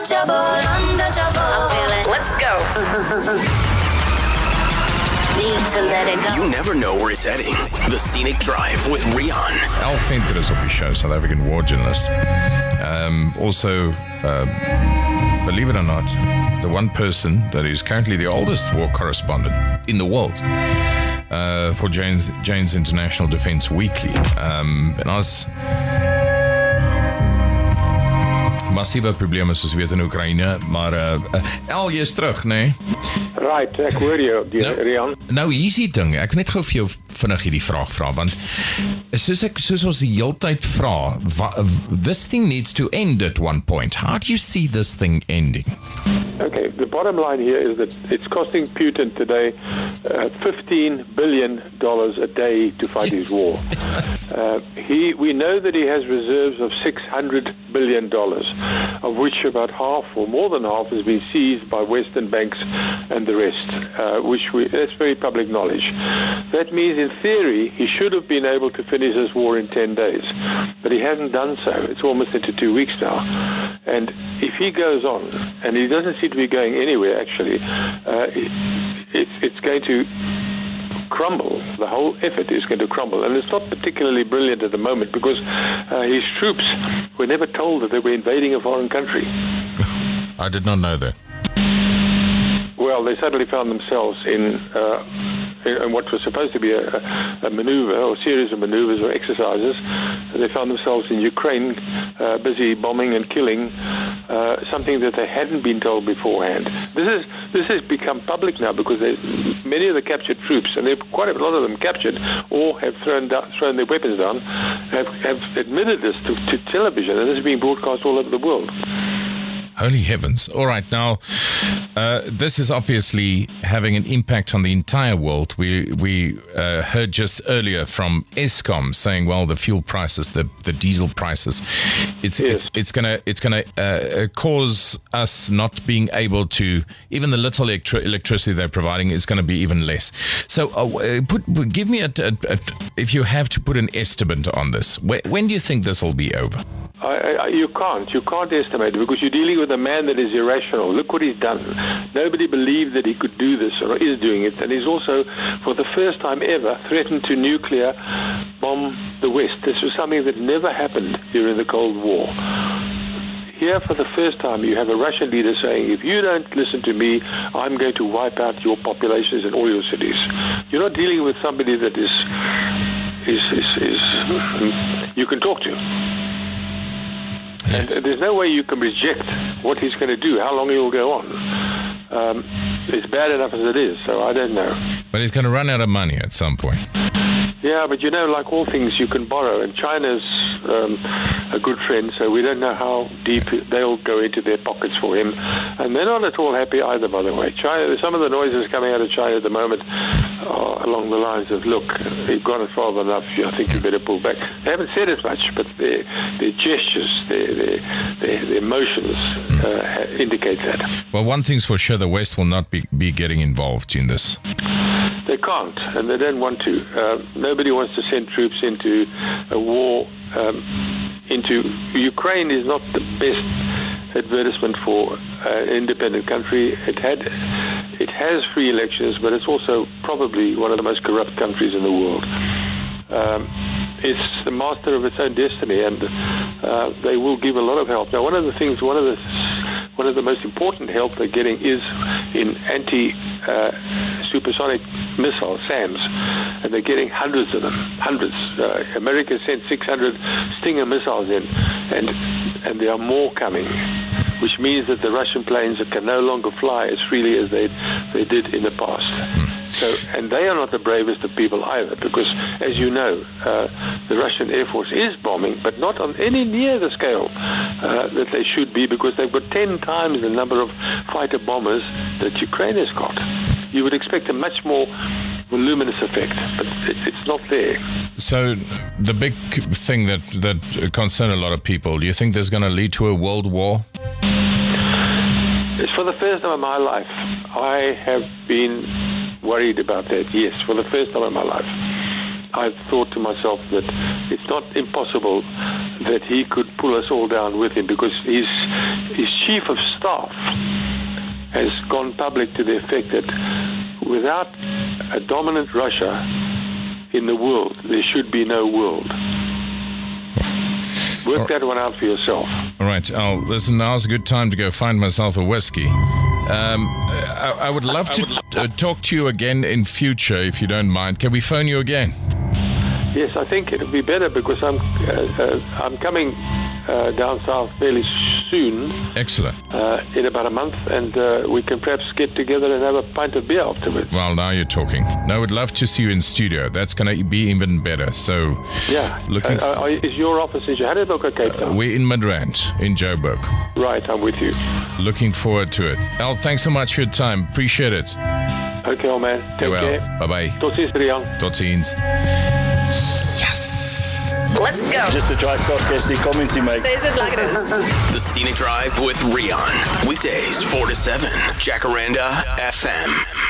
Untouchable, untouchable. I'm feeling. Let's go. Need to let it go. You never know where it's heading. The Scenic Drive with Rian. Al Venter is op die show, South African war journalist. Um, also, uh, believe it or not, the one person that is currently the oldest war correspondent in the world. Uh, for Jane's, Jane's International Defense Weekly. Um, en as massiewe probleme soos weet in Oekraïne, maar uh, uh, El jy's terug, nê? Nee? Right, ek hoor jou, die Nou- Rian. Nou hier's die ding, ek net gou vir jou vinnig hierdie vraag vra want soos ek soos ons die heeltyd vra, this thing needs to end at one point. How do you see this thing ending? Okay, the bottom line here is that it's costing Putin today uh, 15 billion dollars a day to fight his war. Uh, he, we know that he has reserves of 600 billion dollars, of which about half or more than half has been seized by Western banks and the rest, uh, which we, that's very public knowledge. That means, in theory, he should have been able to finish his war in 10 days, but he hasn't done so. It's almost into two weeks now, and if he goes on, and he doesn't seem to be going anywhere actually, uh, it, it's, it's going to crumble. The whole effort is going to crumble. And it's not particularly brilliant at the moment because uh, his troops were never told that they were invading a foreign country. I did not know that. Well, they suddenly found themselves in, uh, in what was supposed to be a, a maneuver or series of maneuvers or exercises. They found themselves in Ukraine, uh, busy bombing and killing uh, something that they hadn't been told beforehand. This is this has become public now because many of the captured troops, and quite a lot of them captured or have thrown down, thrown their weapons down, have, have admitted this to, to television, and this is being broadcast all over the world. Holy heavens. All right. Now, uh, this is obviously having an impact on the entire world. We, we uh, heard just earlier from Eskom saying, well, the fuel prices, the, the diesel prices, it's, Yes. it's, it's gonna, it's gonna, uh, cause us not being able to, even the little electri- electricity they're providing is gonna be even less. So, uh, put, give me a, a, a, if you have to put an estimate on this, when, when do you think this will be over? I, I, you can't. You can't estimate it because you're dealing with a man that is irrational. Look what he's done. Nobody believed that he could do this or is doing it. And he's also, for the first time ever, threatened to nuclear bomb the West. This was something that never happened during the Cold War. Here, for the first time, you have a Russian leader saying, if you don't listen to me, I'm going to wipe out your populations in all your cities. You're not dealing with somebody that is, is, is, is you can talk to. And there's no way you can reject what he's going to do, how long he will go on. Um, it's bad enough as it is, so I don't know. But he's gonna run out of money at some point. Yeah, but you know, like all things, you can borrow, and China's um, a good friend, so we don't know how deep they'll go into their pockets for him. And they're not at all happy either, by the way. China, some of the noises coming out of China at the moment are along the lines of, look, you've gone it far enough, I think you better pull back. They haven't said as much, but their, their gestures, their, their, their, their emotions uh, indicate that. Well, one thing's for sure: the West will not be, be getting involved in this. They can't, and they don't want to. Uh, nobody wants to send troops into a war. Um, into Ukraine is not the best advertisement for uh, an independent country. It had, it has free elections, but it's also probably one of the most corrupt countries in the world. Um, it's the master of its own destiny, and uh, they will give a lot of help. Now, one of the things, one of the one of the most important help they're getting is in anti uh, supersonic missiles, SAMs, and they're getting hundreds of them, hundreds. Uh, America sent 600 Stinger missiles in, and and there are more coming, which means that the Russian planes can no longer fly as freely as they they did in the past. So, and they are not the bravest of people either, because as you know, uh, the Russian Air Force is bombing, but not on any near the scale uh, that they should be, because they've got 10 times the number of fighter bombers that Ukraine has got. You would expect a much more voluminous effect, but it, it's not there. So, the big thing that that concern a lot of people. Do you think there's going to lead to a world war? It's for the first time in my life, I have been worried about that. Yes, for the first time in my life. I've thought to myself that it's not impossible that he could pull us all down with him because his his chief of staff has gone public to the effect that without a dominant Russia in the world, there should be no world. Work that one out for yourself. All right, Al, listen, now's a good time to go find myself a whiskey. Um, I, I would love to uh, talk to you again in future if you don't mind. Can we phone you again? Yes, I think it'll be better because I'm uh, uh, I'm coming uh, down south fairly soon, Excellent. uh, in about a month, and uh, we can perhaps get together and have a pint of beer afterwards. Well, now you're talking. No, I would love to see you in studio. That's going to be even better. So, Yeah. Looking Uh, f- is your office in Johannesburg or Cape Town? we're in Midrand in Joburg. right, I'm with you. Looking forward to it. Al, thanks so much for your time. Appreciate it. Okay, old man. Take well. care. Bye bye. Tot ziens, Rian. Tot ziens. Let's. Just a dry sarcastic comment he makes. Says it like it is. The Scenic Drive with Rian. Weekdays 4 to 7. Jacaranda FM.